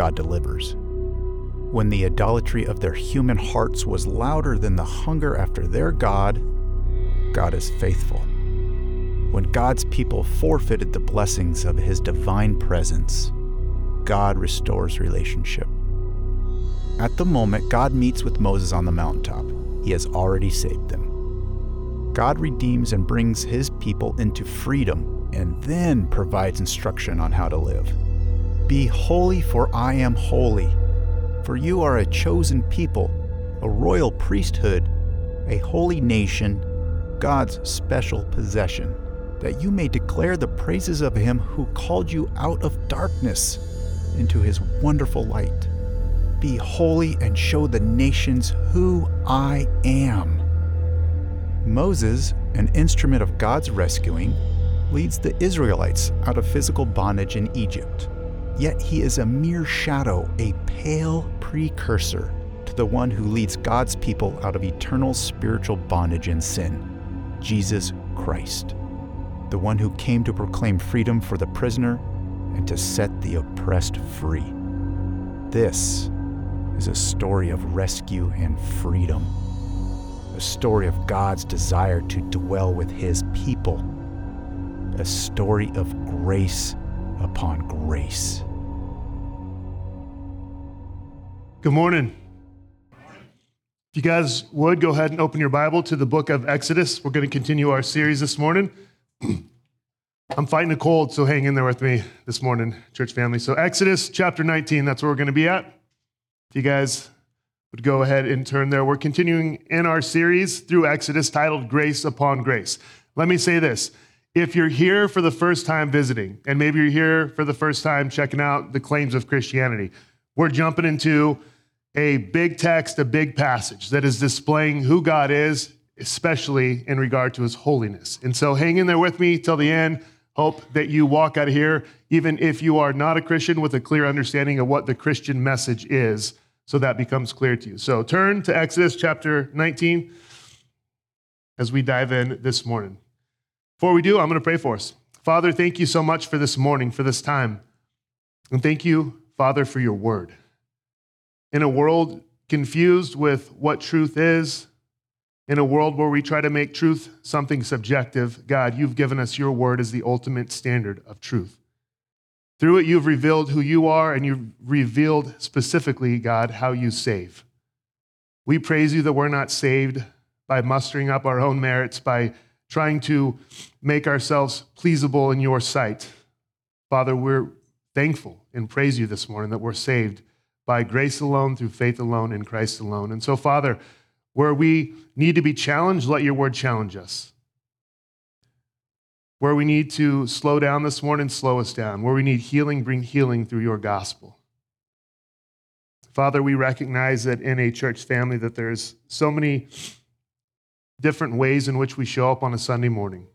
God delivers. When the idolatry of their human hearts was louder than the hunger after their God, God is faithful. When God's people forfeited the blessings of his divine presence, God restores relationship. At the moment God meets with Moses on the mountaintop, he has already saved them. God redeems and brings his people into freedom and then provides instruction on how to live. Be holy, for I am holy. For you are a chosen people, a royal priesthood, a holy nation, God's special possession, that you may declare the praises of him who called you out of darkness into his wonderful light. Be holy and show the nations who I am. Moses, an instrument of God's rescuing, leads the Israelites out of physical bondage in Egypt. Yet he is a mere shadow, a pale precursor to the one who leads God's people out of eternal spiritual bondage and sin Jesus Christ, the one who came to proclaim freedom for the prisoner and to set the oppressed free. This is a story of rescue and freedom a story of God's desire to dwell with his people, a story of grace upon grace. Good morning. If you guys would go ahead and open your Bible to the book of Exodus, we're going to continue our series this morning. I'm fighting a cold, so hang in there with me this morning, church family. So, Exodus chapter 19, that's where we're going to be at. If you guys would go ahead and turn there. We're continuing in our series through Exodus titled Grace Upon Grace. Let me say this. If you're here for the first time visiting, and maybe you're here for the first time checking out the claims of Christianity, we're jumping into a big text, a big passage that is displaying who God is, especially in regard to his holiness. And so hang in there with me till the end. Hope that you walk out of here, even if you are not a Christian, with a clear understanding of what the Christian message is so that becomes clear to you. So turn to Exodus chapter 19 as we dive in this morning. Before we do, I'm going to pray for us. Father, thank you so much for this morning, for this time. And thank you, Father, for your word. In a world confused with what truth is, in a world where we try to make truth something subjective, God, you've given us your word as the ultimate standard of truth. Through it, you've revealed who you are, and you've revealed specifically, God, how you save. We praise you that we're not saved by mustering up our own merits, by trying to make ourselves pleasable in your sight. Father, we're thankful and praise you this morning that we're saved by grace alone, through faith alone, in Christ alone. And so, Father, where we need to be challenged, let your word challenge us. Where we need to slow down this morning, slow us down. Where we need healing, bring healing through your gospel. Father, we recognize that in a church family that there's so many different ways in which we show up on a Sunday morning.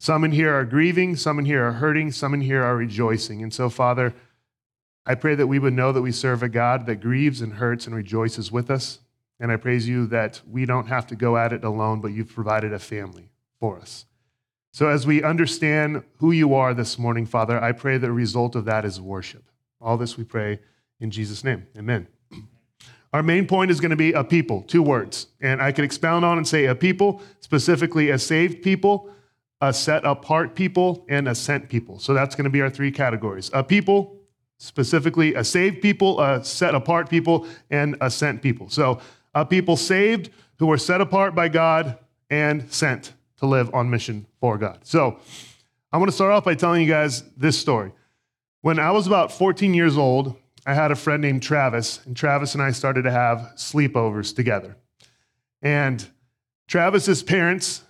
Some in here are grieving, some in here are hurting, some in here are rejoicing. And so, Father, I pray that we would know that we serve a God that grieves and hurts and rejoices with us. And I praise you that we don't have to go at it alone, but you've provided a family for us. So, as we understand who you are this morning, Father, I pray the result of that is worship. All this we pray in Jesus' name. Amen. Our main point is going to be a people, two words. And I could expound on and say a people, specifically a saved people, a set apart people, and a sent people. So that's going to be our three categories a people, specifically a saved people, a set apart people, and a sent people. So a people saved who are set apart by God and sent to live on mission for God. So I want to start off by telling you guys this story. When I was about 14 years old, I had a friend named Travis, and Travis and I started to have sleepovers together. And Travis's parents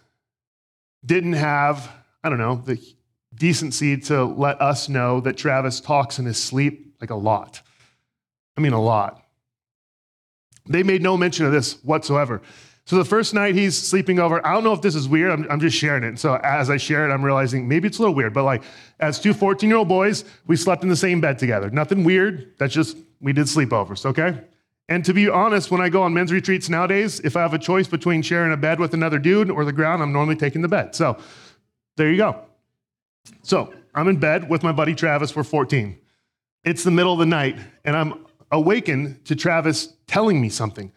didn't have, I don't know, the decency to let us know that Travis talks in his sleep like a lot. I mean, a lot. They made no mention of this whatsoever. So the first night he's sleeping over, I don't know if this is weird. I'm, I'm, just sharing it. So as I share it, I'm realizing maybe it's a little weird, but like as two 14 year old boys, we slept in the same bed together. Nothing weird. That's just, we did sleepovers, okay? And to be honest, when I go on men's retreats nowadays, if I have a choice between sharing a bed with another dude or the ground, I'm normally taking the bed. So there you go. So I'm in bed with my buddy Travis. We're 14. It's the middle of the night, and I'm awakened to Travis telling me something.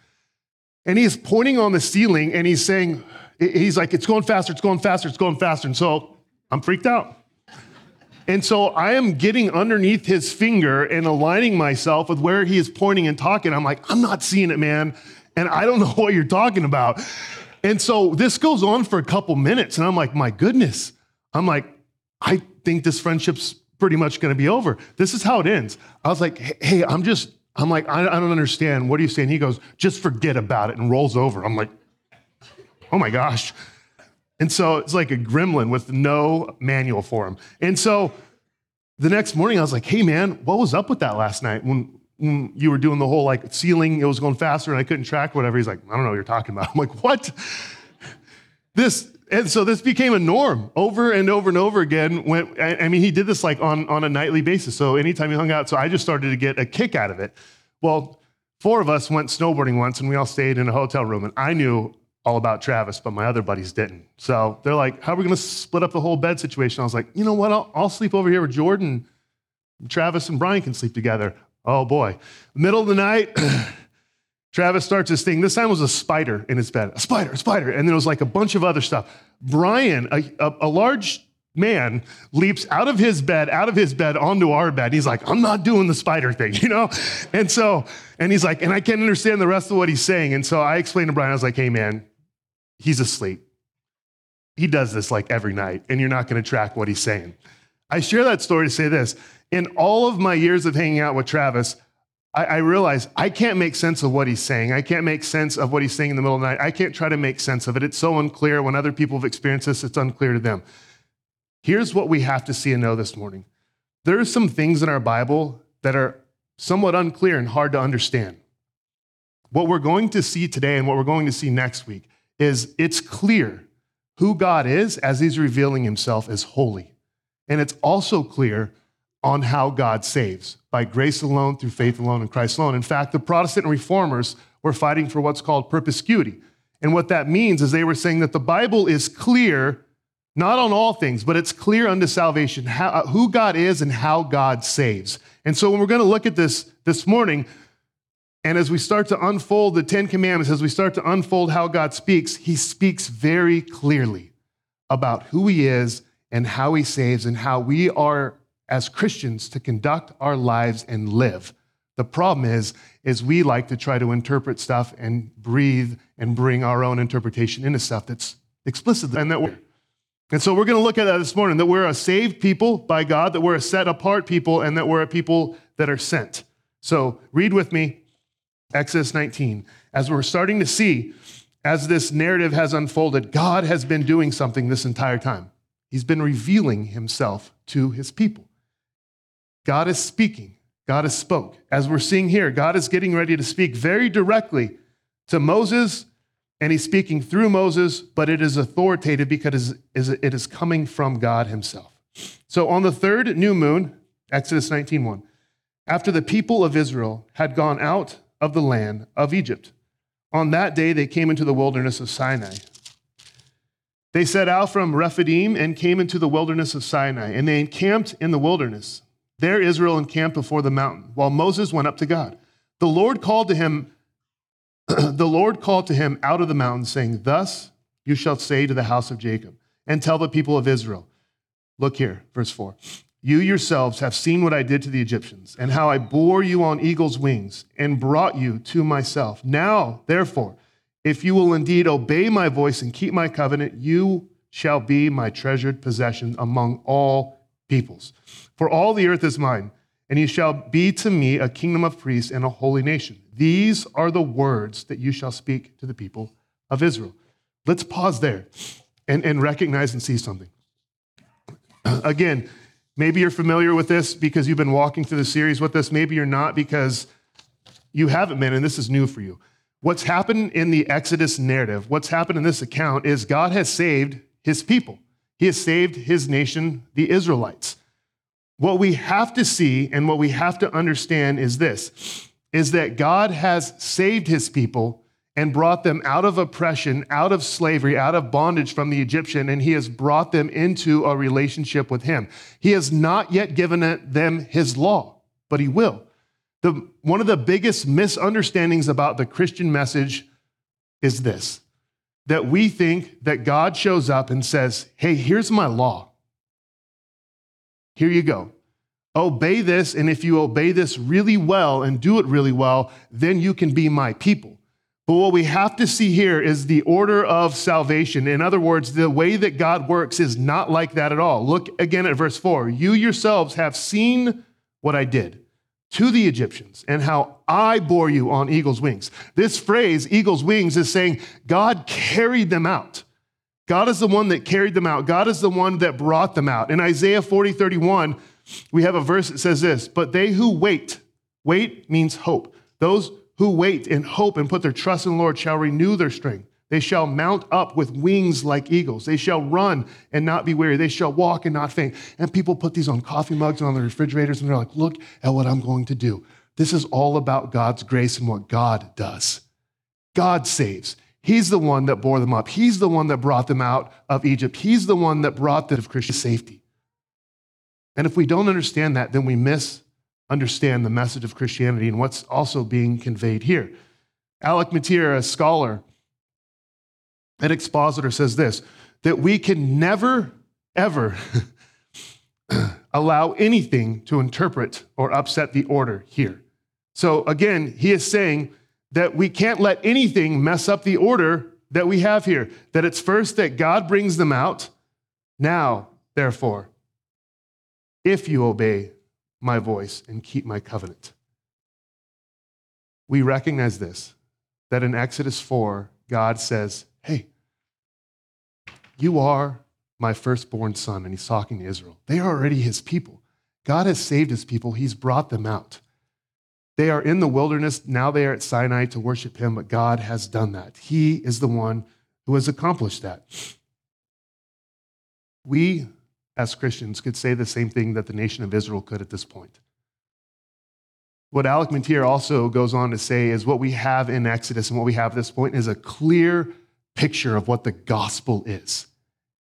And he's pointing on the ceiling and he's saying, he's like, it's going faster, it's going faster, it's going faster. And so I'm freaked out. And so I am getting underneath his finger and aligning myself with where he is pointing and talking. I'm like, I'm not seeing it, man. And I don't know what you're talking about. And so this goes on for a couple minutes. And I'm like, my goodness. I'm like, I think this friendship's pretty much going to be over. This is how it ends. I was like, hey, I'm just I'm like, I, I don't understand. What are you saying? He goes, just forget about it and rolls over. I'm like, oh my gosh. And so it's like a gremlin with no manual for him. And so the next morning, I was like, hey, man, what was up with that last night when, when you were doing the whole like ceiling, it was going faster and I couldn't track whatever? He's like, I don't know what you're talking about. I'm like, what? This, and so this became a norm over and over and over again. When, I mean, he did this like on, on a nightly basis. So anytime he hung out, so I just started to get a kick out of it. Well, four of us went snowboarding once and we all stayed in a hotel room. And I knew all about Travis, but my other buddies didn't. So they're like, how are we going to split up the whole bed situation? I was like, you know what? I'll, I'll sleep over here with Jordan. Travis and Brian can sleep together. Oh boy. Middle of the night, Travis starts this thing. This time was a spider in his bed. A spider, a spider. And then it was like a bunch of other stuff. Brian, a, a, a large man leaps out of his bed, out of his bed onto our bed. He's like, I'm not doing the spider thing, you know? And so, and he's like, and I can't understand the rest of what he's saying. And so I explained to Brian, I was like, hey, man, he's asleep. He does this like every night, and you're not going to track what he's saying. I share that story to say this. In all of my years of hanging out with Travis, I, I realize I can't make sense of what he's saying. I can't make sense of what he's saying in the middle of the night. I can't try to make sense of it. It's so unclear. When other people have experienced this, it's unclear to them. Here's what we have to see and know this morning there are some things in our Bible that are somewhat unclear and hard to understand. What we're going to see today and what we're going to see next week is it's clear who God is as he's revealing himself as holy. And it's also clear on how God saves by grace alone, through faith alone, in Christ alone. In fact, the Protestant reformers were fighting for what's called perspicuity. And what that means is they were saying that the Bible is clear, not on all things, but it's clear unto salvation how, uh, who God is and how God saves. And so when we're going to look at this this morning, and as we start to unfold the Ten Commandments, as we start to unfold how God speaks, he speaks very clearly about who he is and how he saves and how we are as Christians to conduct our lives and live. The problem is, is we like to try to interpret stuff and breathe and bring our own interpretation into stuff that's explicit and that we're. And so we're going to look at that this morning that we're a saved people by God, that we're a set apart people, and that we're a people that are sent. So read with me Exodus 19. As we're starting to see, as this narrative has unfolded, God has been doing something this entire time. He's been revealing himself to his people. God is speaking. God has spoke. As we're seeing here, God is getting ready to speak very directly to Moses, and he's speaking through Moses, but it is authoritative because it is coming from God himself. So on the third new moon, Exodus 19:1, after the people of Israel had gone out of the land of Egypt, on that day they came into the wilderness of Sinai. They set out from Rephidim and came into the wilderness of Sinai, and they encamped in the wilderness. There Israel encamped before the mountain, while Moses went up to God. The Lord called to him, the Lord called to him out of the mountain, saying, Thus you shall say to the house of Jacob, and tell the people of Israel. Look here, verse 4. You yourselves have seen what I did to the Egyptians, and how I bore you on eagle's wings, and brought you to myself. Now, therefore, if you will indeed obey my voice and keep my covenant, you shall be my treasured possession among all peoples. For all the earth is mine, and you shall be to me a kingdom of priests and a holy nation. These are the words that you shall speak to the people of Israel. Let's pause there and, and recognize and see something. Again, maybe you're familiar with this because you've been walking through the series with us. Maybe you're not because you haven't been, and this is new for you, what's happened in the Exodus narrative, what's happened in this account is God has saved his people. He has saved his nation, the Israelites. What we have to see and what we have to understand is this is that God has saved his people and brought them out of oppression, out of slavery, out of bondage from the Egyptian, and he has brought them into a relationship with him. He has not yet given them his law, but he will. The, one of the biggest misunderstandings about the Christian message is this that we think that God shows up and says, Hey, here's my law. Here you go. Obey this, and if you obey this really well and do it really well, then you can be my people. But what we have to see here is the order of salvation. In other words, the way that God works is not like that at all. Look again at verse 4. You yourselves have seen what I did to the Egyptians and how I bore you on eagle's wings. This phrase, eagle's wings, is saying God carried them out. God is the one that carried them out. God is the one that brought them out. In Isaiah 40, 31, we have a verse that says this But they who wait, wait means hope. Those who wait and hope and put their trust in the Lord shall renew their strength. They shall mount up with wings like eagles. They shall run and not be weary. They shall walk and not faint. And people put these on coffee mugs and on their refrigerators, and they're like, look at what I'm going to do. This is all about God's grace and what God does. God saves. He's the one that bore them up. He's the one that brought them out of Egypt. He's the one that brought them to Christian safety. And if we don't understand that, then we misunderstand the message of Christianity and what's also being conveyed here. Alec Motyer, a scholar, an expositor, says this that we can never, ever allow anything to interpret or upset the order here. So again, he is saying that we can't let anything mess up the order that we have here. That it's first that God brings them out. Now, therefore, if you obey my voice and keep my covenant. We recognize this that in Exodus 4, God says, Hey, you are my firstborn son. And he's talking to Israel. They are already his people. God has saved his people, he's brought them out. They are in the wilderness. Now they are at Sinai to worship him, but God has done that. He is the one who has accomplished that. We as Christians could say the same thing that the nation of Israel could at this point. What Alec Motyer also goes on to say is what we have in Exodus and what we have at this point is a clear picture of what the gospel is.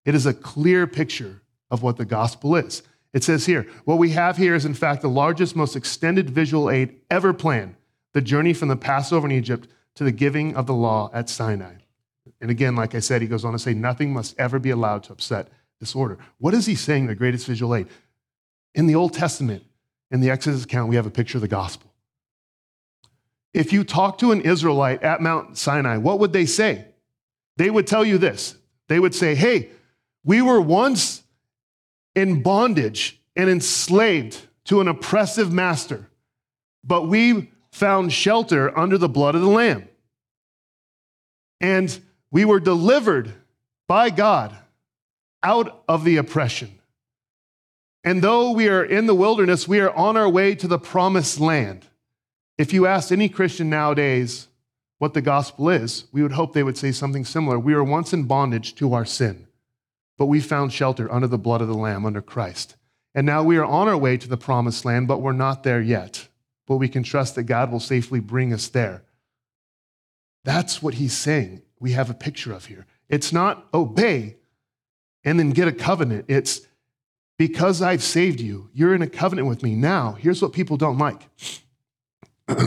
It is a clear picture of what the gospel is. It says here, what we have here is, in fact, the largest, most extended visual aid ever planned the journey from the Passover in Egypt to the giving of the law at Sinai. And again, like I said, he goes on to say, nothing must ever be allowed to upset this order. What is he saying, the greatest visual aid? In the Old Testament, in the Exodus account, we have a picture of the gospel. If you talk to an Israelite at Mount Sinai, what would they say? They would tell you this. They would say, Hey, we were once in bondage and enslaved to an oppressive master, but we found shelter under the blood of the Lamb. And we were delivered by God out of the oppression. And though we are in the wilderness, we are on our way to the promised land. If you ask any Christian nowadays what the gospel is, we would hope they would say something similar. We were once in bondage to our sin, but we found shelter under the blood of the Lamb, under Christ. And now we are on our way to the promised land, but we're not there yet. But we can trust that God will safely bring us there. That's what he's saying. We have a picture of here. It's not obey, and then get a covenant. It's because I've saved you, you're in a covenant with me. Now, here's what people don't like.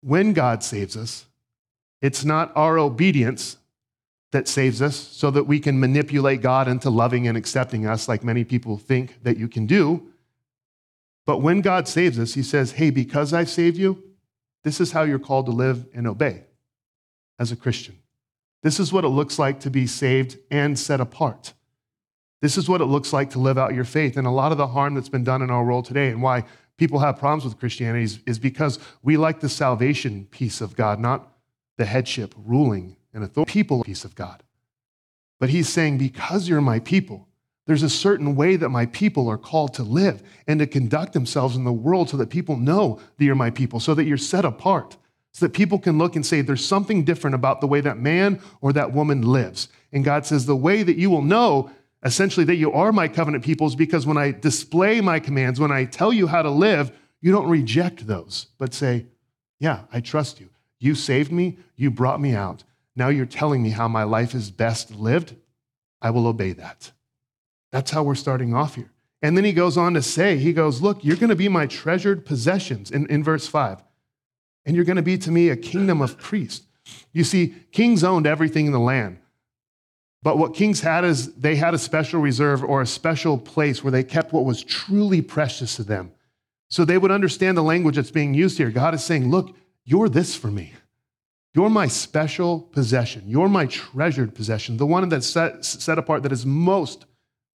when God saves us, it's not our obedience that saves us so that we can manipulate God into loving and accepting us like many people think that you can do. But when God saves us, he says, Hey, because I've saved you, this is how you're called to live and obey as a Christian. This is what it looks like to be saved and set apart. This is what it looks like to live out your faith. And a lot of the harm that's been done in our world today and why people have problems with Christianity is, is because we like the salvation piece of God, not the headship, ruling, and authority, people peace of God. But he's saying, because you're my people, There's a certain way that my people are called to live and to conduct themselves in the world so that people know that you're my people, so that you're set apart, so that people can look and say, there's something different about the way that man or that woman lives. And God says, the way that you will know essentially that you are my covenant people is because when I display my commands, when I tell you how to live, you don't reject those, but say, yeah, I trust you. You saved me, you brought me out. Now you're telling me how my life is best lived. I will obey that. That's how we're starting off here. And then he goes on to say, he goes, Look, you're going to be my treasured possessions in, in verse 5. And you're going to be to me a kingdom of priests. You see, kings owned everything in the land. But what kings had is they had a special reserve or a special place where they kept what was truly precious to them. So they would understand the language that's being used here. God is saying, Look, you're this for me. You're my special possession. You're my treasured possession, the one that's set, set apart that is most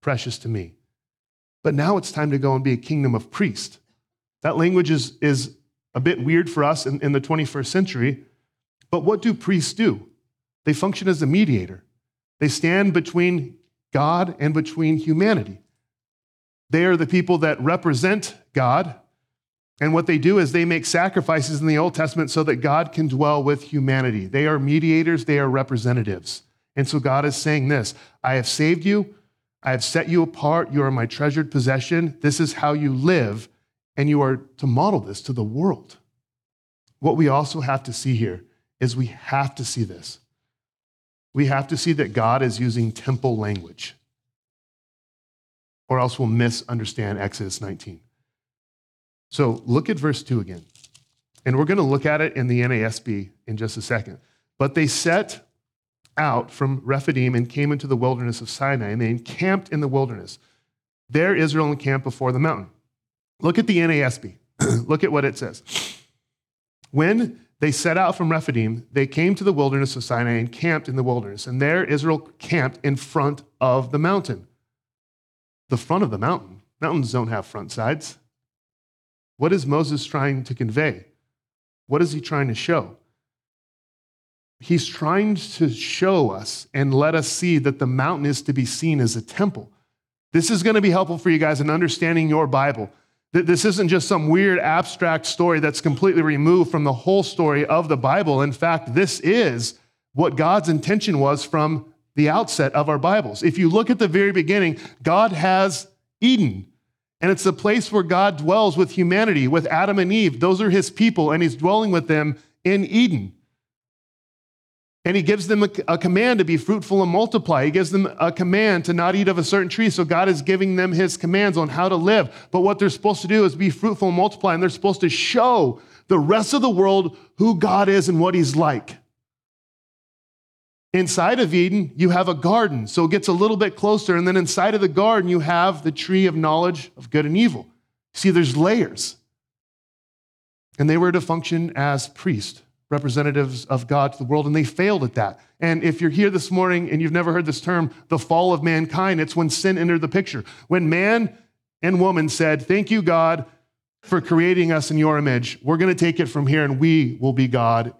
precious to me. But now it's time to go and be a kingdom of priests. That language is, is a bit weird for us in, in the 21st century. But what do priests do? They function as a mediator, they stand between God and between humanity. They are the people that represent God. And what they do is they make sacrifices in the Old Testament so that God can dwell with humanity. They are mediators, they are representatives. And so God is saying this I have saved you, I have set you apart. You are my treasured possession. This is how you live, and you are to model this to the world. What we also have to see here is we have to see this. We have to see that God is using temple language, or else we'll misunderstand Exodus 19. So look at verse 2 again. And we're going to look at it in the NASB in just a second. But they set out from Rephidim and came into the wilderness of Sinai, and they encamped in the wilderness. There Israel encamped before the mountain. Look at the NASB. Look at what it says. When they set out from Rephidim, they came to the wilderness of Sinai and camped in the wilderness. And there Israel camped in front of the mountain. The front of the mountain. Mountains don't have front sides. What is Moses trying to convey? What is he trying to show? He's trying to show us and let us see that the mountain is to be seen as a temple. This is going to be helpful for you guys in understanding your Bible. That this isn't just some weird abstract story that's completely removed from the whole story of the Bible. In fact, this is what God's intention was from the outset of our Bibles. If you look at the very beginning, God has Eden. And it's the place where God dwells with humanity, with Adam and Eve. Those are his people, and he's dwelling with them in Eden. And he gives them a, a, command to be fruitful and multiply. He gives them a command to not eat of a certain tree. So God is giving them his commands on how to live. But what they're supposed to do is be fruitful and multiply. And they're supposed to show the rest of the world who God is and what he's like. Inside of Eden, you have a garden. So it gets a little bit closer. And then inside of the garden, you have the tree of knowledge of good and evil. See, there's layers. And they were to function as priests representatives of God to the world, and they failed at that. And if you're here this morning and you've never heard this term, the fall of mankind, it's when sin entered the picture. When man and woman said, Thank you, God, for creating us in your image. We're going to take it from here and we will be God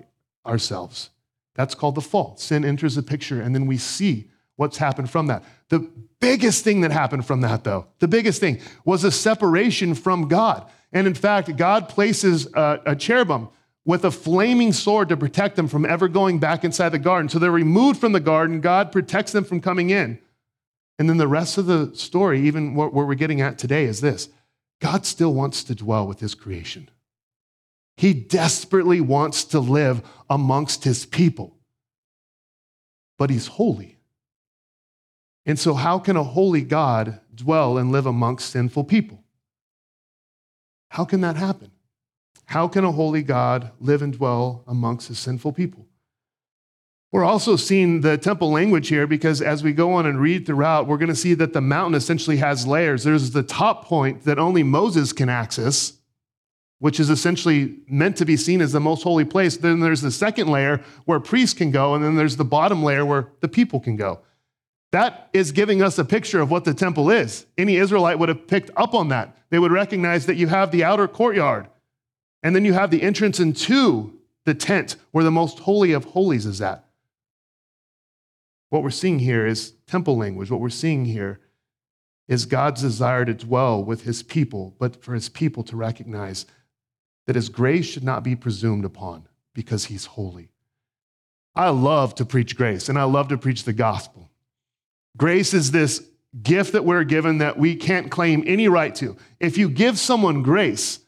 ourselves. That's called the fall. Sin enters the picture, and then we see what's happened from that. The biggest thing that happened from that, though, the biggest thing was a separation from God. And in fact, God places a, a cherubim with a flaming sword to protect them from ever going back inside the garden. So they're removed from the garden. God protects them from coming in. And then the rest of the story, even what, we're getting at today, is this God still wants to dwell with his creation. He desperately wants to live amongst his people, but he's holy. And so, how can a holy God dwell and live amongst sinful people? How can that happen? How can a holy God live and dwell amongst his sinful people? We're also seeing the temple language here because as we go on and read throughout, we're going to see that the mountain essentially has layers. There's the top point that only Moses can access, which is essentially meant to be seen as the most holy place. Then there's the second layer where priests can go, and then there's the bottom layer where the people can go. That is giving us a picture of what the temple is. Any Israelite would have picked up on that. They would recognize that you have the outer courtyard and then you have the entrance into the tent where the most holy of holies is at. What we're seeing here is temple language. What we're seeing here is God's desire to dwell with his people, but for his people to recognize that his grace should not be presumed upon because he's holy. I love to preach grace and I love to preach the gospel. Grace is this gift that we're given that we can't claim any right to. If you give someone grace,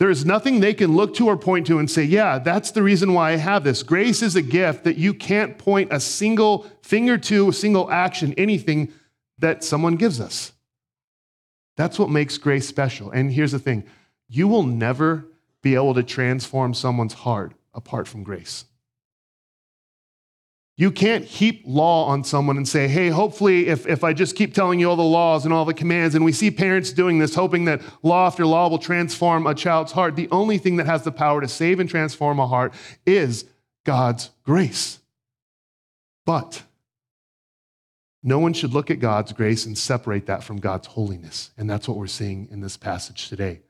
there is nothing they can look to or point to and say, Yeah, that's the reason why I have this. Grace is a gift that you can't point a single finger to, a single action, anything that someone gives us. That's what makes grace special. And here's the thing you will never be able to transform someone's heart apart from grace. You can't heap law on someone and say, hey, hopefully, if, if I just keep telling you all the laws and all the commands, and we see parents doing this, hoping that law after law will transform a child's heart, the only thing that has the power to save and transform a heart is God's grace. But no one should look at God's grace and separate that from God's holiness. And that's what we're seeing in this passage today.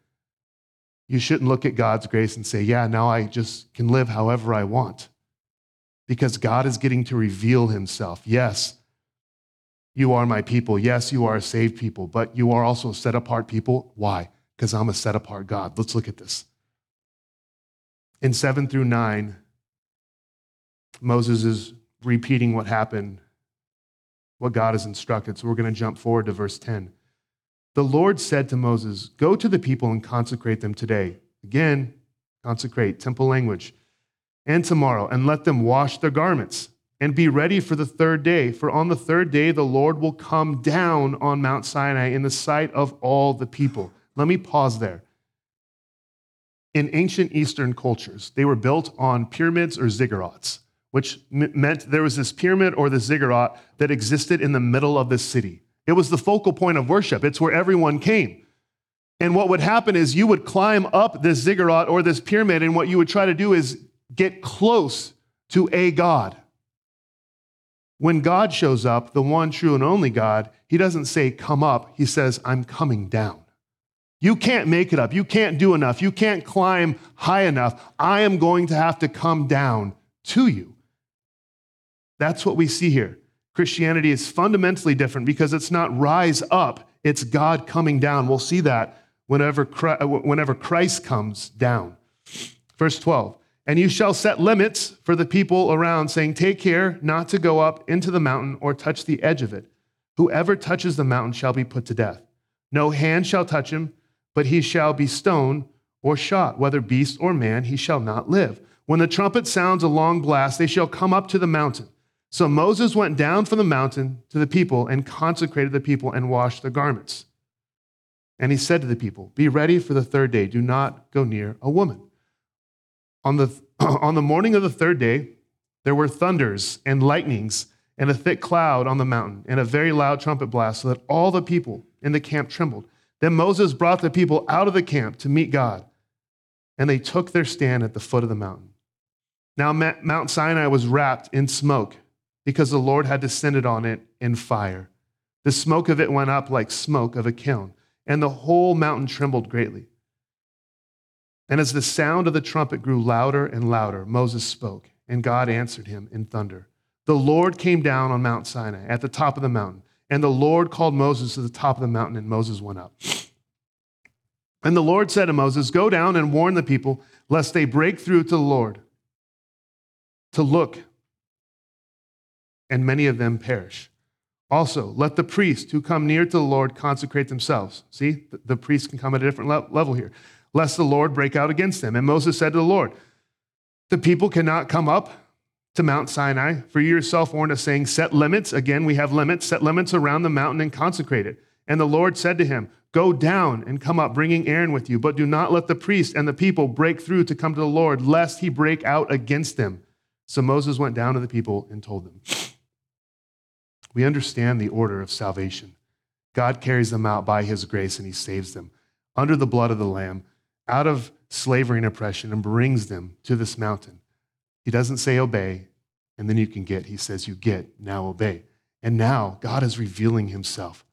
You shouldn't look at God's grace and say, yeah, now I just can live however I want because God is getting to reveal himself. Yes, you are my people. Yes, you are a saved people, but you are also a set apart people. Why? Because I'm a set apart God. Let's look at this. In 7 through 9, Moses is repeating what happened, what God has instructed. So we're going to jump forward to verse 10. The Lord said to Moses, Go to the people and consecrate them today. Again, consecrate, temple language and tomorrow, and let them wash their garments and be ready for the third day. For on the third day, the Lord will come down on Mount Sinai in the sight of all the people. Let me pause there. In ancient Eastern cultures, they were built on pyramids or ziggurats, which meant there was this pyramid or the ziggurat that existed in the middle of the city. It was the focal point of worship, it's where everyone came. And what would happen is you would climb up this ziggurat or this pyramid, and what you would try to do is get close to a God. When God shows up, the one true and only God, he doesn't say, Come up. He says, I'm coming down. You can't make it up. You can't do enough. You can't climb high enough. I am going to have to come down to you. That's what we see here. Christianity is fundamentally different because it's not rise up, it's God coming down. We'll see that uh, whenever Christ comes down. Verse 12 and you shall set limits for the people around, saying, Take care not to go up into the mountain or touch the edge of it. Whoever touches the mountain shall be put to death. No hand shall touch him, but he shall be stoned or shot, whether beast or man, he shall not live. When the trumpet sounds a long blast, they shall come up to the mountain. So Moses went down from the mountain to the people and consecrated the people and washed their garments. And he said to the people, Be ready for the third day. Do not go near a woman. On the, on the morning of the third day, there were thunders and lightnings and a thick cloud on the mountain and a very loud trumpet blast, so that all the people in the camp trembled. Then Moses brought the people out of the camp to meet God, and they took their stand at the foot of the mountain. Now, Mount Sinai was wrapped in smoke because the Lord had descended on it in fire. The smoke of it went up like smoke of a kiln, and the whole mountain trembled greatly. And as the sound of the trumpet grew louder and louder, Moses spoke, and God answered him in thunder. The Lord came down on Mount Sinai at the top of the mountain, and the Lord called Moses to the top of the mountain, and Moses went up. And the Lord said to Moses, Go down and warn the people, lest they break through to the Lord to look, and many of them perish. Also, let the priests who come near to the Lord consecrate themselves. See, the priests can come at a different level here lest the Lord break out against them. And Moses said to the Lord, The people cannot come up to Mount Sinai, for you yourself warned us, saying, Set limits. Again, we have limits. Set limits around the mountain and consecrate it. And the Lord said to him, Go down and come up, bringing Aaron with you, but do not let the priest and the people break through to come to the Lord, lest he break out against them. So Moses went down to the people and told them. We understand the order of salvation. God carries them out by his grace and he saves them under the blood of the Lamb out of slavery and oppression and brings them to this mountain. He doesn't say obey, and then you can get. He says, You get, now obey. And now God is revealing himself.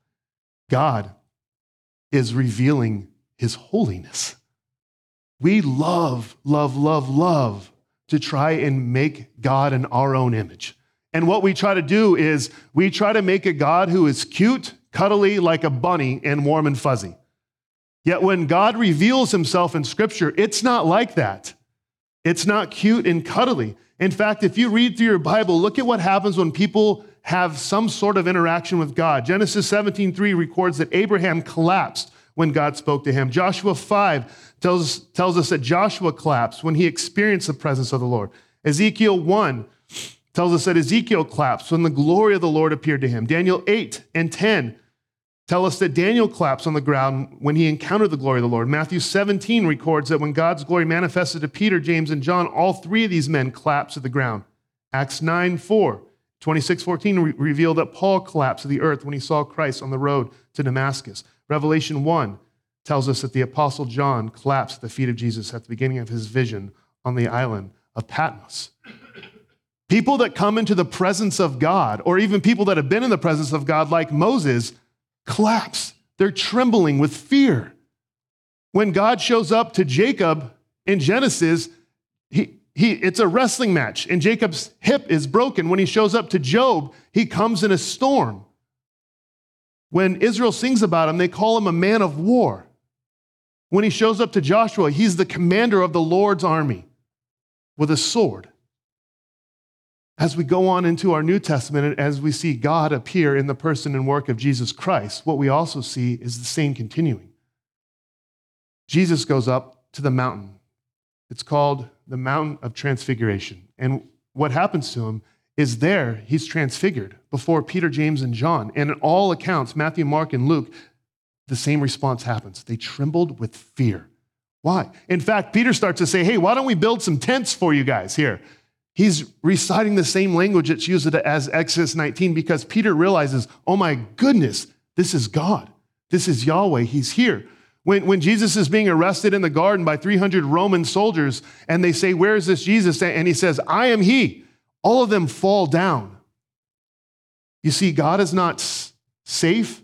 God is revealing his holiness. We love, love, love, love to try and make God in our own image. And what we try to do is we try to make a God who is cute, cuddly like a bunny and warm and fuzzy. Yet when God reveals himself in Scripture, it's not like that. It's not cute and cuddly. In fact, if you read through your Bible, look at what happens when people have some sort of interaction with God. Genesis 17:3 records that Abraham collapsed when God spoke to him. Joshua 5 tells, tells us that Joshua collapsed when he experienced the presence of the Lord. Ezekiel 1 tells us that Ezekiel collapsed when the glory of the Lord appeared to him. Daniel 8 and 10 tell us that Daniel collapsed on the ground when he encountered the glory of the Lord. Matthew 17 records that when God's glory manifested to Peter, James, and John, all three of these men collapsed to the ground. Acts 9 4, 26 14 re- reveal that Paul collapsed to the earth when he saw Christ on the road to Damascus. Revelation 1 tells us that the apostle John collapsed at the feet of Jesus at the beginning of his vision on the island of Patmos. People that come into the presence of God, or even people that have been in the presence of God, like Moses, collapse. They're trembling with fear. When God shows up to Jacob in Genesis, he, he, it's a wrestling match, and Jacob's hip is broken. When he shows up to Job, he comes in a storm. When Israel sings about him, they call him a man of war. When he shows up to Joshua, he's the commander of the Lord's army with a sword. As we go on into our New Testament, and as we see God appear in the person and work of Jesus Christ, what we also see is the same continuing. Jesus goes up to the mountain. It's called the Mountain of Transfiguration. And what happens to him is there, he's transfigured before Peter, James, and John. And in all accounts, Matthew, Mark, and Luke, the same response happens. They trembled with fear. Why? In fact, Peter starts to say, hey, why don't we build some tents for you guys here? He's reciting the same language that's used as Exodus 19 because Peter realizes, oh my goodness, this is God. This is Yahweh. He's here. When, when Jesus is being arrested in the garden by 300 Roman soldiers and they say, Where is this Jesus? And he says, I am he. All of them fall down. You see, God is not safe,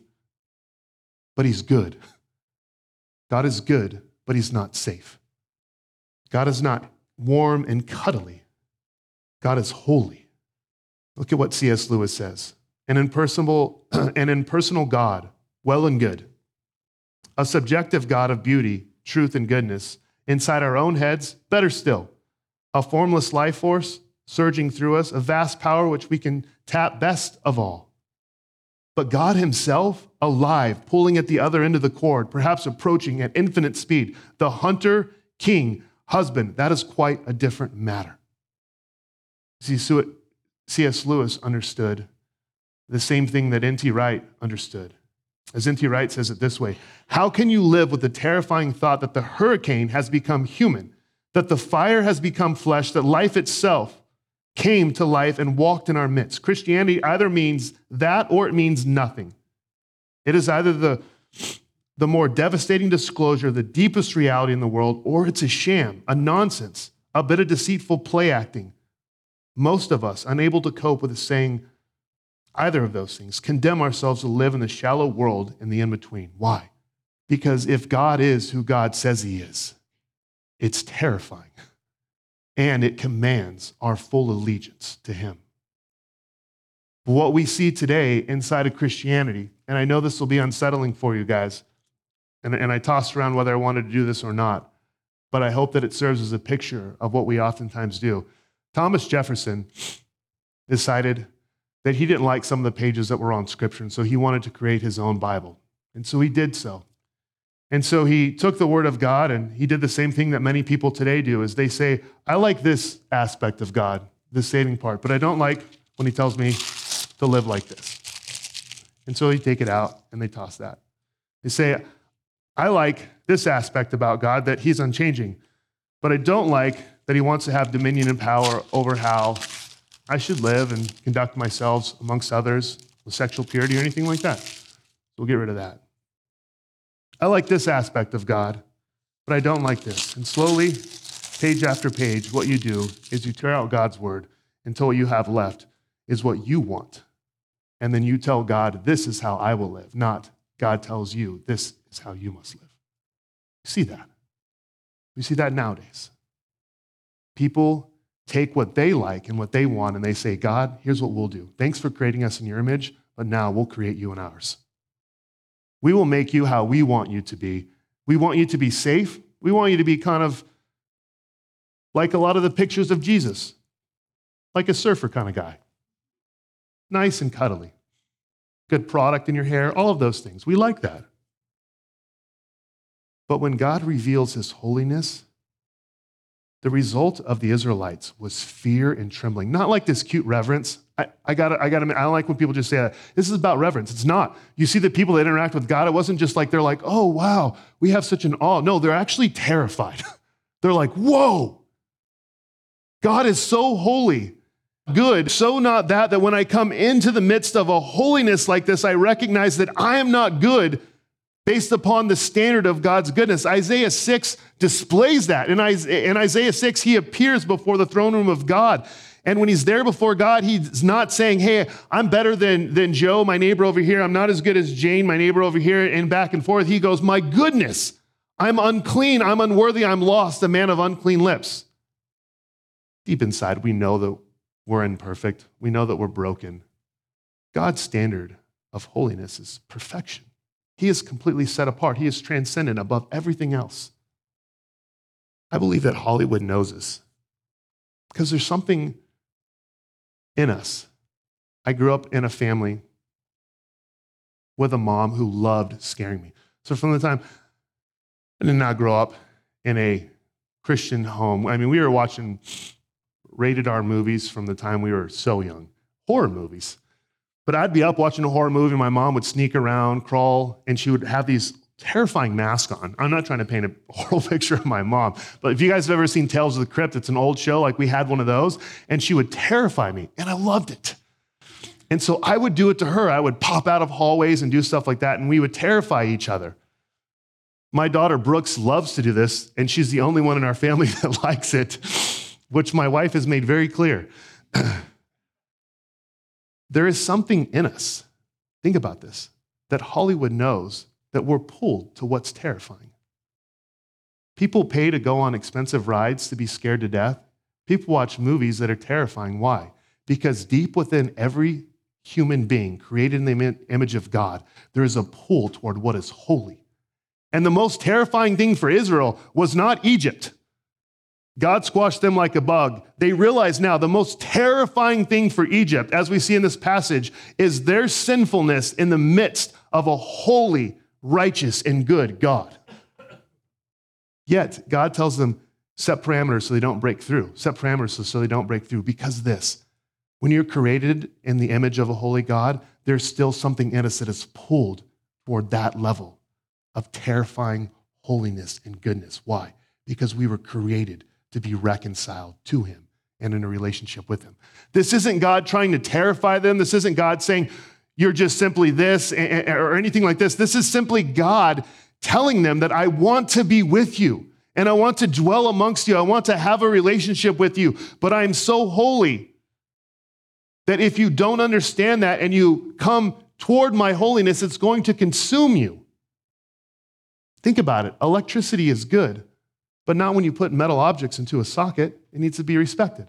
but he's good. God is good, but he's not safe. God is not warm and cuddly, God is holy. Look at what C.S. Lewis says an impersonal, an impersonal God, well and good, a subjective God of beauty, truth, and goodness, inside our own heads, better still, a formless life force surging through us, a vast power which we can tap best of all. But God Himself, alive, pulling at the other end of the cord, perhaps approaching at infinite speed, the hunter, king, husband, that is quite a different matter. C.S. Lewis understood the same thing that N.T. Wright understood. As N.T. Wright says it this way How can you live with the terrifying thought that the hurricane has become human, that the fire has become flesh, that life itself came to life and walked in our midst? Christianity either means that or it means nothing. It is either the, the more devastating disclosure, the deepest reality in the world, or it's a sham, a nonsense, a bit of deceitful play acting most of us, unable to cope with saying either of those things, condemn ourselves to live in the shallow world in the in between. Why? Because if God is who God says he is, it's terrifying. And it commands our full allegiance to him. what we see today inside of Christianity, and I know this will be unsettling for you guys, and, and I tossed around whether I wanted to do this or not, but I hope that it serves as a picture of what we oftentimes do. Thomas Jefferson decided that he didn't like some of the pages that were on Scripture, and so he wanted to create his own Bible. And so he did so. And so he took the word of God and he did the same thing that many people today do is they say, I like this aspect of God, the saving part, but I don't like when he tells me to live like this. And so they take it out and they toss that. They say, I like this aspect about God that he's unchanging, but I don't like that he wants to have dominion and power over how I should live and conduct myself amongst others with sexual purity or anything like that. So we'll get rid of that. I like this aspect of God, but I don't like this. And slowly, page after page, what you do is you tear out God's word until what you have left is what you want. And then you tell God, this is how I will live, not God tells you, this is how you must live. You see that? We see that nowadays. People take what they like and what they want and they say, God, here's what we'll do. Thanks for creating us in your image, but now we'll create you in ours. We will make you how we want you to be. We want you to be safe. We want you to be kind of like a lot of the pictures of Jesus, like a surfer kind of guy. Nice and cuddly. Good product in your hair, all of those things. We like that. But when God reveals his holiness, the result of the Israelites was fear and trembling. Not like this cute reverence. I, I got I got I don't like when people just say that. This is about reverence. It's not. You see the people that interact with God, it wasn't just like they're like, oh, wow, we have such an awe. No, they're actually terrified. they're like, whoa, God is so holy, good, so not that, that when I come into the midst of a holiness like this, I recognize that I am not good based upon the standard of God's goodness. Isaiah 6 displays that. In Isaiah 6, he appears before the throne room of God. And when he's there before God, he's not saying, Hey, I'm better than, than Joe, my neighbor over here. I'm not as good as Jane, my neighbor over here, and back and forth. He goes, My goodness, I'm unclean, I'm unworthy, I'm lost, a man of unclean lips. Deep inside, we know that we're imperfect, we know that we're broken. God's standard of holiness is perfection. He is completely set apart. He is transcendent above everything else. I believe that Hollywood knows this because there's something in us. I grew up in a family with a mom who loved scaring me. So from the time I did not grow up in a Christian home, I mean, we were watching rated R movies from the time we were so young, horror movies. But I'd be up watching a horror movie, my mom would sneak around, crawl, and she would have these terrifying masks on. I'm not trying to paint a horrible picture of my mom, but if you guys have ever seen Tales of the Crypt, it's an old show, like we had one of those, and she would terrify me, and I loved it. And so I would do it to her. I would pop out of hallways and do stuff like that, and we would terrify each other. My daughter Brooks loves to do this, and she's the only one in our family that likes it, which my wife has made very clear. There is something in us, think about this, that Hollywood knows that we're pulled to what's terrifying. People pay to go on expensive rides to be scared to death. People watch movies that are terrifying. Why? Because deep within every human being created in the image of God, there is a pull toward what is holy. And the most terrifying thing for Israel was not Egypt. God squashed them like a bug. They realize now the most terrifying thing for Egypt, as we see in this passage, is their sinfulness in the midst of a holy, righteous, and good God. Yet, God tells them, set parameters so they don't break through. Set parameters so they don't break through. Because this, when you're created in the image of a holy God, there's still something in us that is pulled toward that level of terrifying holiness and goodness. Why? Because we were created to be reconciled to him and in a relationship with him. This isn't God trying to terrify them. This isn't God saying, you're just simply this or anything like this. This is simply God telling them that I want to be with you and I want to dwell amongst you. I want to have a relationship with you, but I'm so holy that if you don't understand that and you come toward my holiness, it's going to consume you. Think about it. Electricity is good, but not when you put metal objects into a socket. It needs to be respected.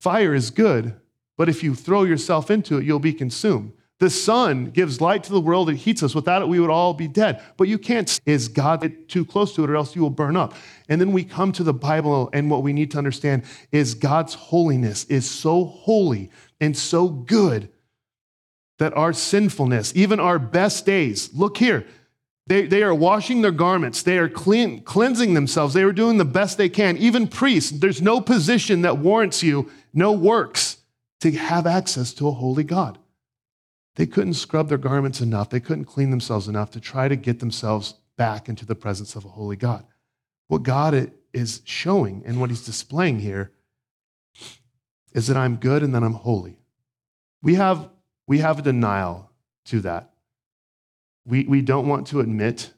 Fire is good, but if you throw yourself into it, you'll be consumed. The sun gives light to the world, it heats us. Without it, we would all be dead. But you can't, is God too close to it, or else you will burn up. And then we come to the Bible, and what we need to understand is God's holiness is so holy and so good that our sinfulness, even our best days, look here, they, they are washing their garments. They are clean, cleansing themselves. They are doing the best they can. Even priests, there's no position that warrants you, no works, to have access to a holy God. They couldn't scrub their garments enough. They couldn't clean themselves enough to try to get themselves back into the presence of a holy God. What God is showing and what he's displaying here is that I'm good and that I'm holy. We have, we have a denial to that. We, we don't want to admit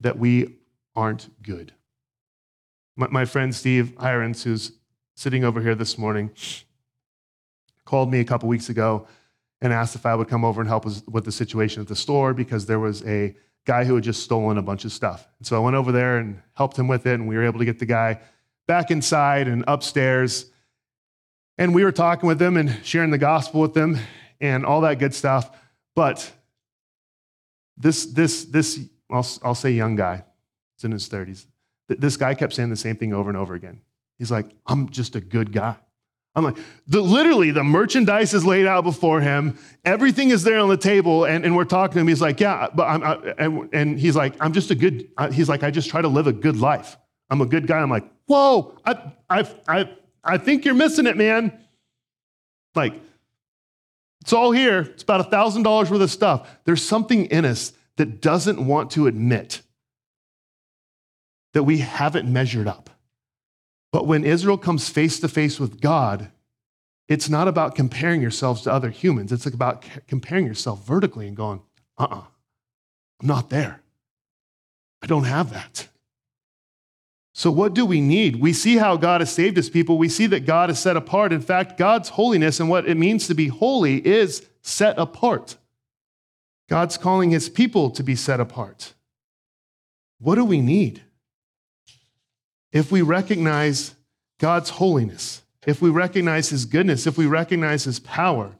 that we aren't good. My, my friend Steve Hirons, who's sitting over here this morning, called me a couple weeks ago and asked if I would come over and help with the situation at the store because there was a guy who had just stolen a bunch of stuff. And so I went over there and helped him with it, and we were able to get the guy back inside and upstairs. And we were talking with him and sharing the gospel with them and all that good stuff. But this, this, this, I'll, I'll say young guy, he's in his 30s. This guy kept saying the same thing over and over again. He's like, I'm just a good guy. I'm like, the, literally, the merchandise is laid out before him. Everything is there on the table, and, and we're talking to him. He's like, yeah, but I'm, I, and, and he's like, I'm just a good, he's like, I just try to live a good life. I'm a good guy. I'm like, whoa, I, I, I, I think you're missing it, man. Like, it's all here. It's about a $1,000 worth of stuff. There's something in us that doesn't want to admit that we haven't measured up. But when Israel comes face to face with God, it's not about comparing yourselves to other humans. It's about comparing yourself vertically and going, uh uh-uh, uh, i am not there. I don't have that. So, what do we need? We see how God has saved his people. We see that God is set apart. In fact, God's holiness and what it means to be holy is set apart. God's calling his people to be set apart. What do we need? if we recognize God's holiness, if we recognize His goodness, if we recognize His power,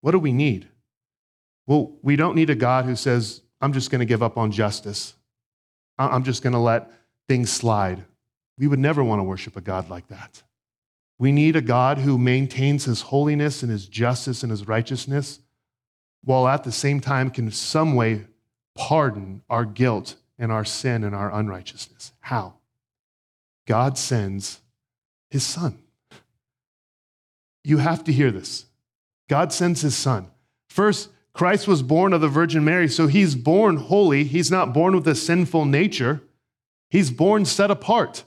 what do we need? Well, we don't need a God who says, I'm just going to give up on justice. I'm just going to let things slide. We would never want to worship a God like that. We need a God who maintains his holiness and his justice and his righteousness, while at the same time can some way pardon our guilt and our sin and our unrighteousness. How? God sends his son. You have to hear this. God sends his son. First, Christ was born of the Virgin Mary, so he's born holy. He's not born with a sinful nature, he's born set apart.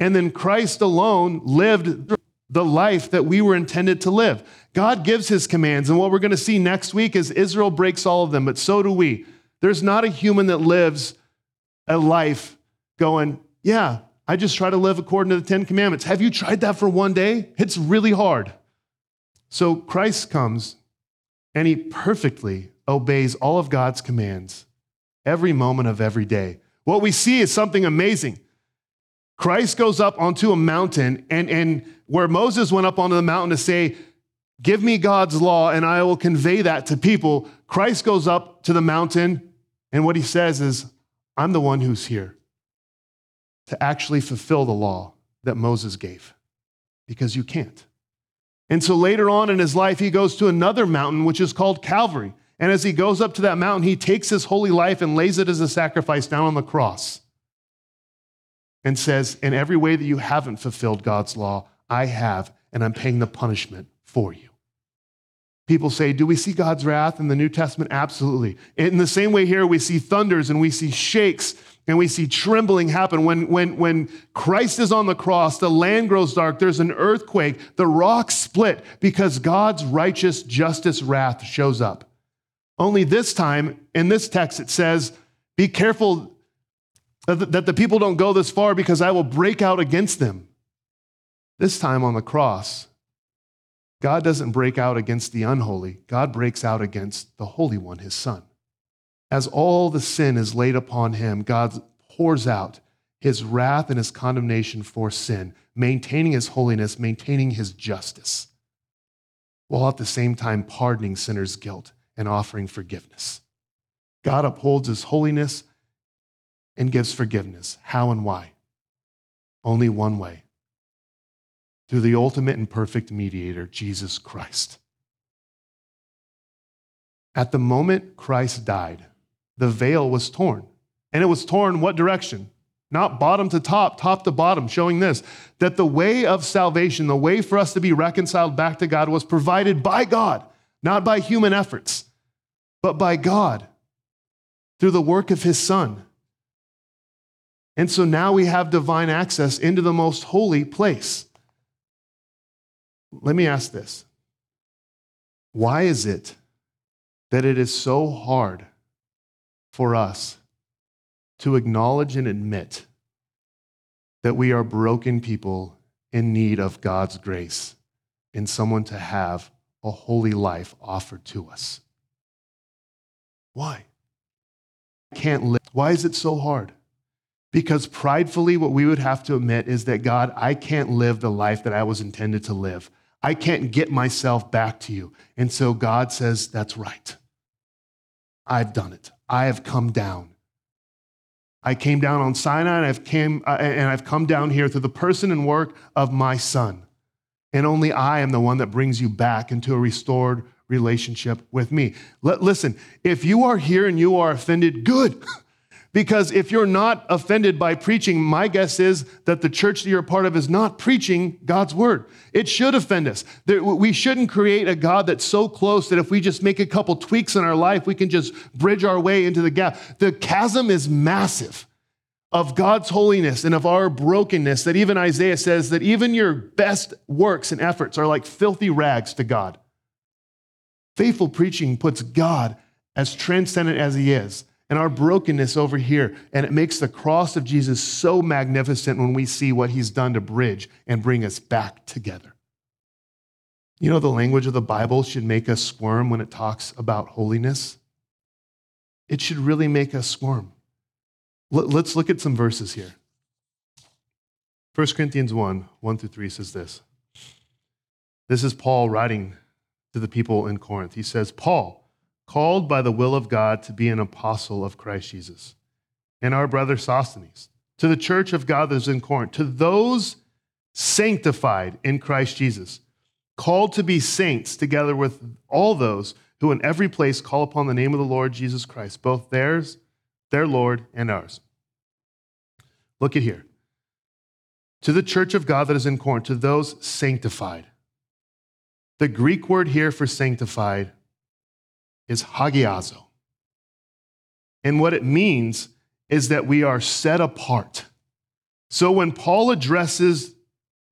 And then Christ alone lived the life that we were intended to live. God gives his commands, and what we're going to see next week is Israel breaks all of them, but so do we. There's not a human that lives a life going, Yeah, I just try to live according to the Ten Commandments. Have you tried that for one day? It's really hard. So Christ comes and he perfectly obeys all of God's commands every moment of every day. What we see is something amazing. Christ goes up onto a mountain, and, and where Moses went up onto the mountain to say, Give me God's law, and I will convey that to people. Christ goes up to the mountain, and what he says is, I'm the one who's here to actually fulfill the law that Moses gave because you can't. And so later on in his life, he goes to another mountain, which is called Calvary. And as he goes up to that mountain, he takes his holy life and lays it as a sacrifice down on the cross and says, In every way that you haven't fulfilled God's law, I have, and I'm paying the punishment for you. People say, Do we see God's wrath in the New Testament? Absolutely. In the same way, here we see thunders and we see shakes and we see trembling happen. When, when, when Christ is on the cross, the land grows dark, there's an earthquake, the rocks split because God's righteous justice wrath shows up. Only this time, in this text, it says, Be careful that the people don't go this far because I will break out against them. This time on the cross, God doesn't break out against the unholy, God breaks out against the Holy One, his Son. As all the sin is laid upon him, God pours out his wrath and his condemnation for sin, maintaining his holiness, maintaining his justice, while at the same time pardoning sinners' guilt and offering forgiveness. God upholds his holiness and gives forgiveness. How and why? Only one way through the ultimate and perfect mediator, Jesus Christ. At the moment Christ died, the veil was torn. And it was torn what direction? Not bottom to top, top to bottom, showing this that the way of salvation, the way for us to be reconciled back to God, was provided by God, not by human efforts, but by God through the work of His Son. And so now we have divine access into the most holy place. Let me ask this Why is it that it is so hard for us to acknowledge and admit that we are broken people in need of God's grace and someone to have a holy life offered to us. Why? I can't live. Why is it so hard? Because pridefully, what we would have to admit is that God, I can't live the life that I was intended to live. I can't get myself back to you. And so God says, That's right. I've done it. I have come down. I came down on Sinai and I've, came, uh, and I've come down here through the person and work of my son. And only I am the one that brings you back into a restored relationship with me. Listen, if you are here and you are offended, good. Because if you're not offended by preaching, my guess is that the church that you're a part of is not preaching God's word. It should offend us. We shouldn't create a God that's so close that if we just make a couple tweaks in our life, we can just bridge our way into the gap. The chasm is massive of God's holiness and of our brokenness that even Isaiah says that even your best works and efforts are like filthy rags to God. Faithful preaching puts God as transcendent as he is and our brokenness over here. And it makes the cross of Jesus so magnificent when we see what he's done to bridge and bring us back together. You know, the language of the Bible should make us squirm when it talks about holiness. It should really make us squirm. Let's look at some verses here. 1 Corinthians 1 1 through 3 says this. This is Paul writing to the people in Corinth. He says, Paul, called by the will of God to be an apostle of Christ Jesus, and our brother Sosthenes, to the church of God that is in Corinth, to those sanctified in Christ Jesus, called to be saints together with all those who in every place call upon the name of the Lord Jesus Christ, both theirs, their Lord, and ours. Look at here. To the church of God that is in Corinth, to those sanctified. The Greek word here for sanctified is hagiazo. And what it means is that we are set apart. So when Paul addresses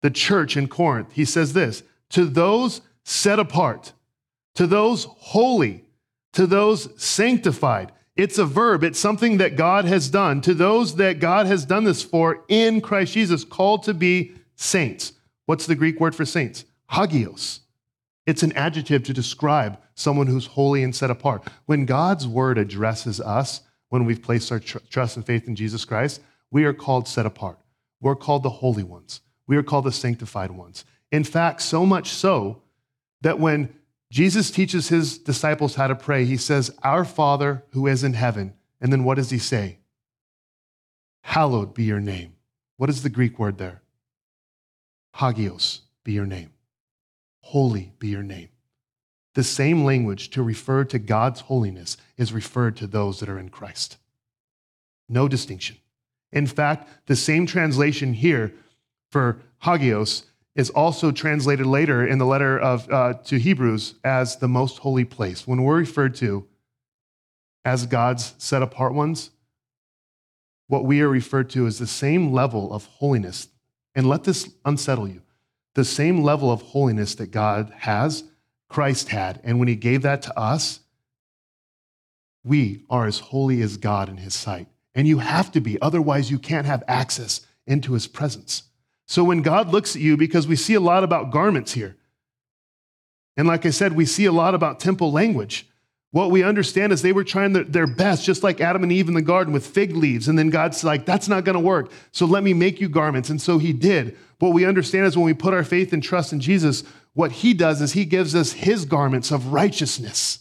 the church in Corinth, he says this to those set apart, to those holy, to those sanctified. It's a verb, it's something that God has done. To those that God has done this for in Christ Jesus, called to be saints. What's the Greek word for saints? Hagios. It's an adjective to describe someone who's holy and set apart. When God's word addresses us, when we've placed our tr- trust and faith in Jesus Christ, we are called set apart. We're called the holy ones. We are called the sanctified ones. In fact, so much so that when Jesus teaches his disciples how to pray, he says, Our Father who is in heaven. And then what does he say? Hallowed be your name. What is the Greek word there? Hagios be your name. Holy be your name. The same language to refer to God's holiness is referred to those that are in Christ. No distinction. In fact, the same translation here for hagios is also translated later in the letter of, uh, to Hebrews as the most holy place. When we're referred to as God's set apart ones, what we are referred to is the same level of holiness. And let this unsettle you the same level of holiness that God has, Christ had. And when he gave that to us, we are as holy as God in his sight. And you have to be, otherwise, you can't have access into his presence. So when God looks at you, because we see a lot about garments here, and like I said, we see a lot about temple language. What we understand is they were trying their best, just like Adam and Eve in the garden with fig leaves. And then God's like, that's not going to work. So let me make you garments. And so he did. What we understand is when we put our faith and trust in Jesus, what he does is he gives us his garments of righteousness,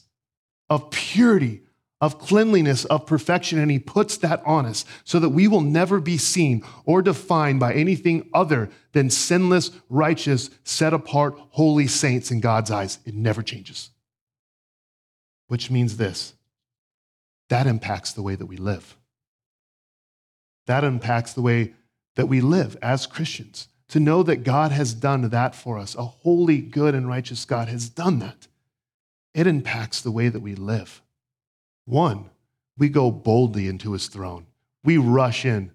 of purity, of cleanliness, of perfection, and he puts that on us so that we will never be seen or defined by anything other than sinless, righteous, set apart, holy saints in God's eyes. It never changes. Which means this that impacts the way that we live. That impacts the way that we live as Christians to know that God has done that for us. A holy, good, and righteous God has done that. It impacts the way that we live. One, we go boldly into his throne. We rush in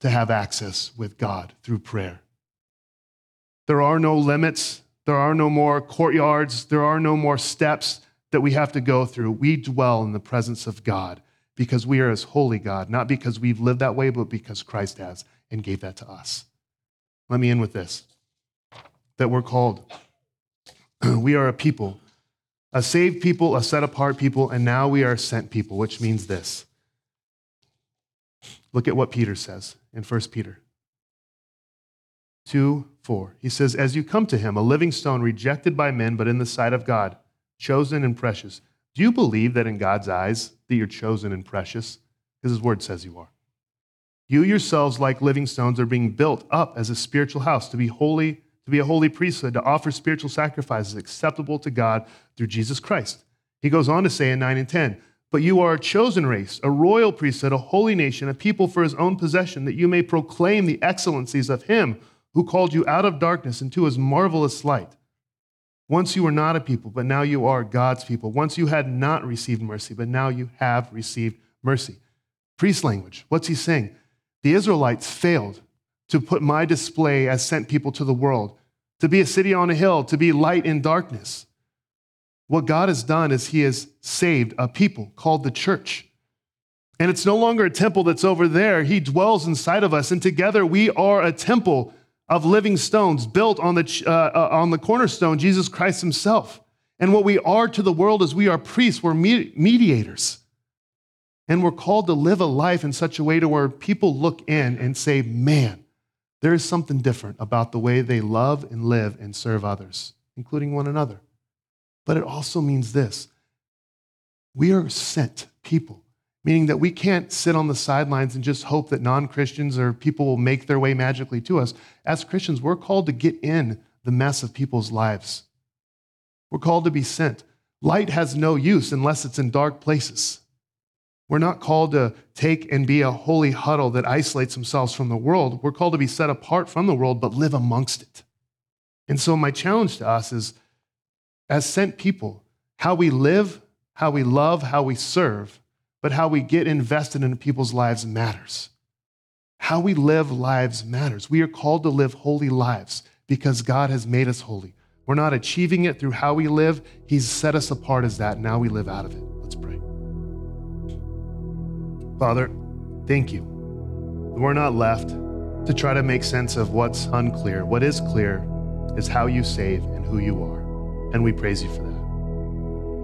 to have access with God through prayer. There are no limits. There are no more courtyards. There are no more steps that we have to go through. We dwell in the presence of God because we are as holy God, not because we've lived that way, but because Christ has and gave that to us. Let me end with this that we're called. we are a people, a saved people, a set apart people, and now we are sent people, which means this. Look at what Peter says in 1 Peter 2 4. He says, As you come to him, a living stone rejected by men, but in the sight of God, chosen and precious, Do you believe that in God's eyes that you're chosen and precious? Because his word says you are. You yourselves, like living stones, are being built up as a spiritual house to be holy, to be a holy priesthood, to offer spiritual sacrifices acceptable to God through Jesus Christ. He goes on to say in 9 and 10, but you are a chosen race, a royal priesthood, a holy nation, a people for his own possession, that you may proclaim the excellencies of him who called you out of darkness into his marvelous light. Once you were not a people, but now you are God's people. Once you had not received mercy, but now you have received mercy. Priest language. What's he saying? The Israelites failed to put my display as sent people to the world, to be a city on a hill, to be light in darkness. What God has done is he has saved a people called the church. And it's no longer a temple that's over there. He dwells inside of us. And together we are a temple of living stones built on the, uh, uh, on the cornerstone, Jesus Christ himself. And what we are to the world is we are priests, we're mediators. And we're called to live a life in such a way to where people look in and say, man, there is something different about the way they love and live and serve others, including one another. But it also means this we are sent people, meaning that we can't sit on the sidelines and just hope that non Christians or people will make their way magically to us. As Christians, we're called to get in the mess of people's lives. We're called to be sent. Light has no use unless it's in dark places. We're not called to take and be a holy huddle that isolates themselves from the world. We're called to be set apart from the world, but live amongst it. And so, my challenge to us is as sent people, how we live, how we love, how we serve, but how we get invested in people's lives matters. How we live lives matters. We are called to live holy lives because God has made us holy. We're not achieving it through how we live, He's set us apart as that. Now we live out of it. Let's pray. Father, thank you. We're not left to try to make sense of what's unclear. What is clear is how you save and who you are. And we praise you for that.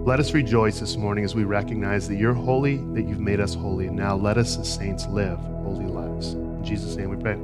Let us rejoice this morning as we recognize that you're holy, that you've made us holy, and now let us as saints live holy lives. In Jesus' name we pray.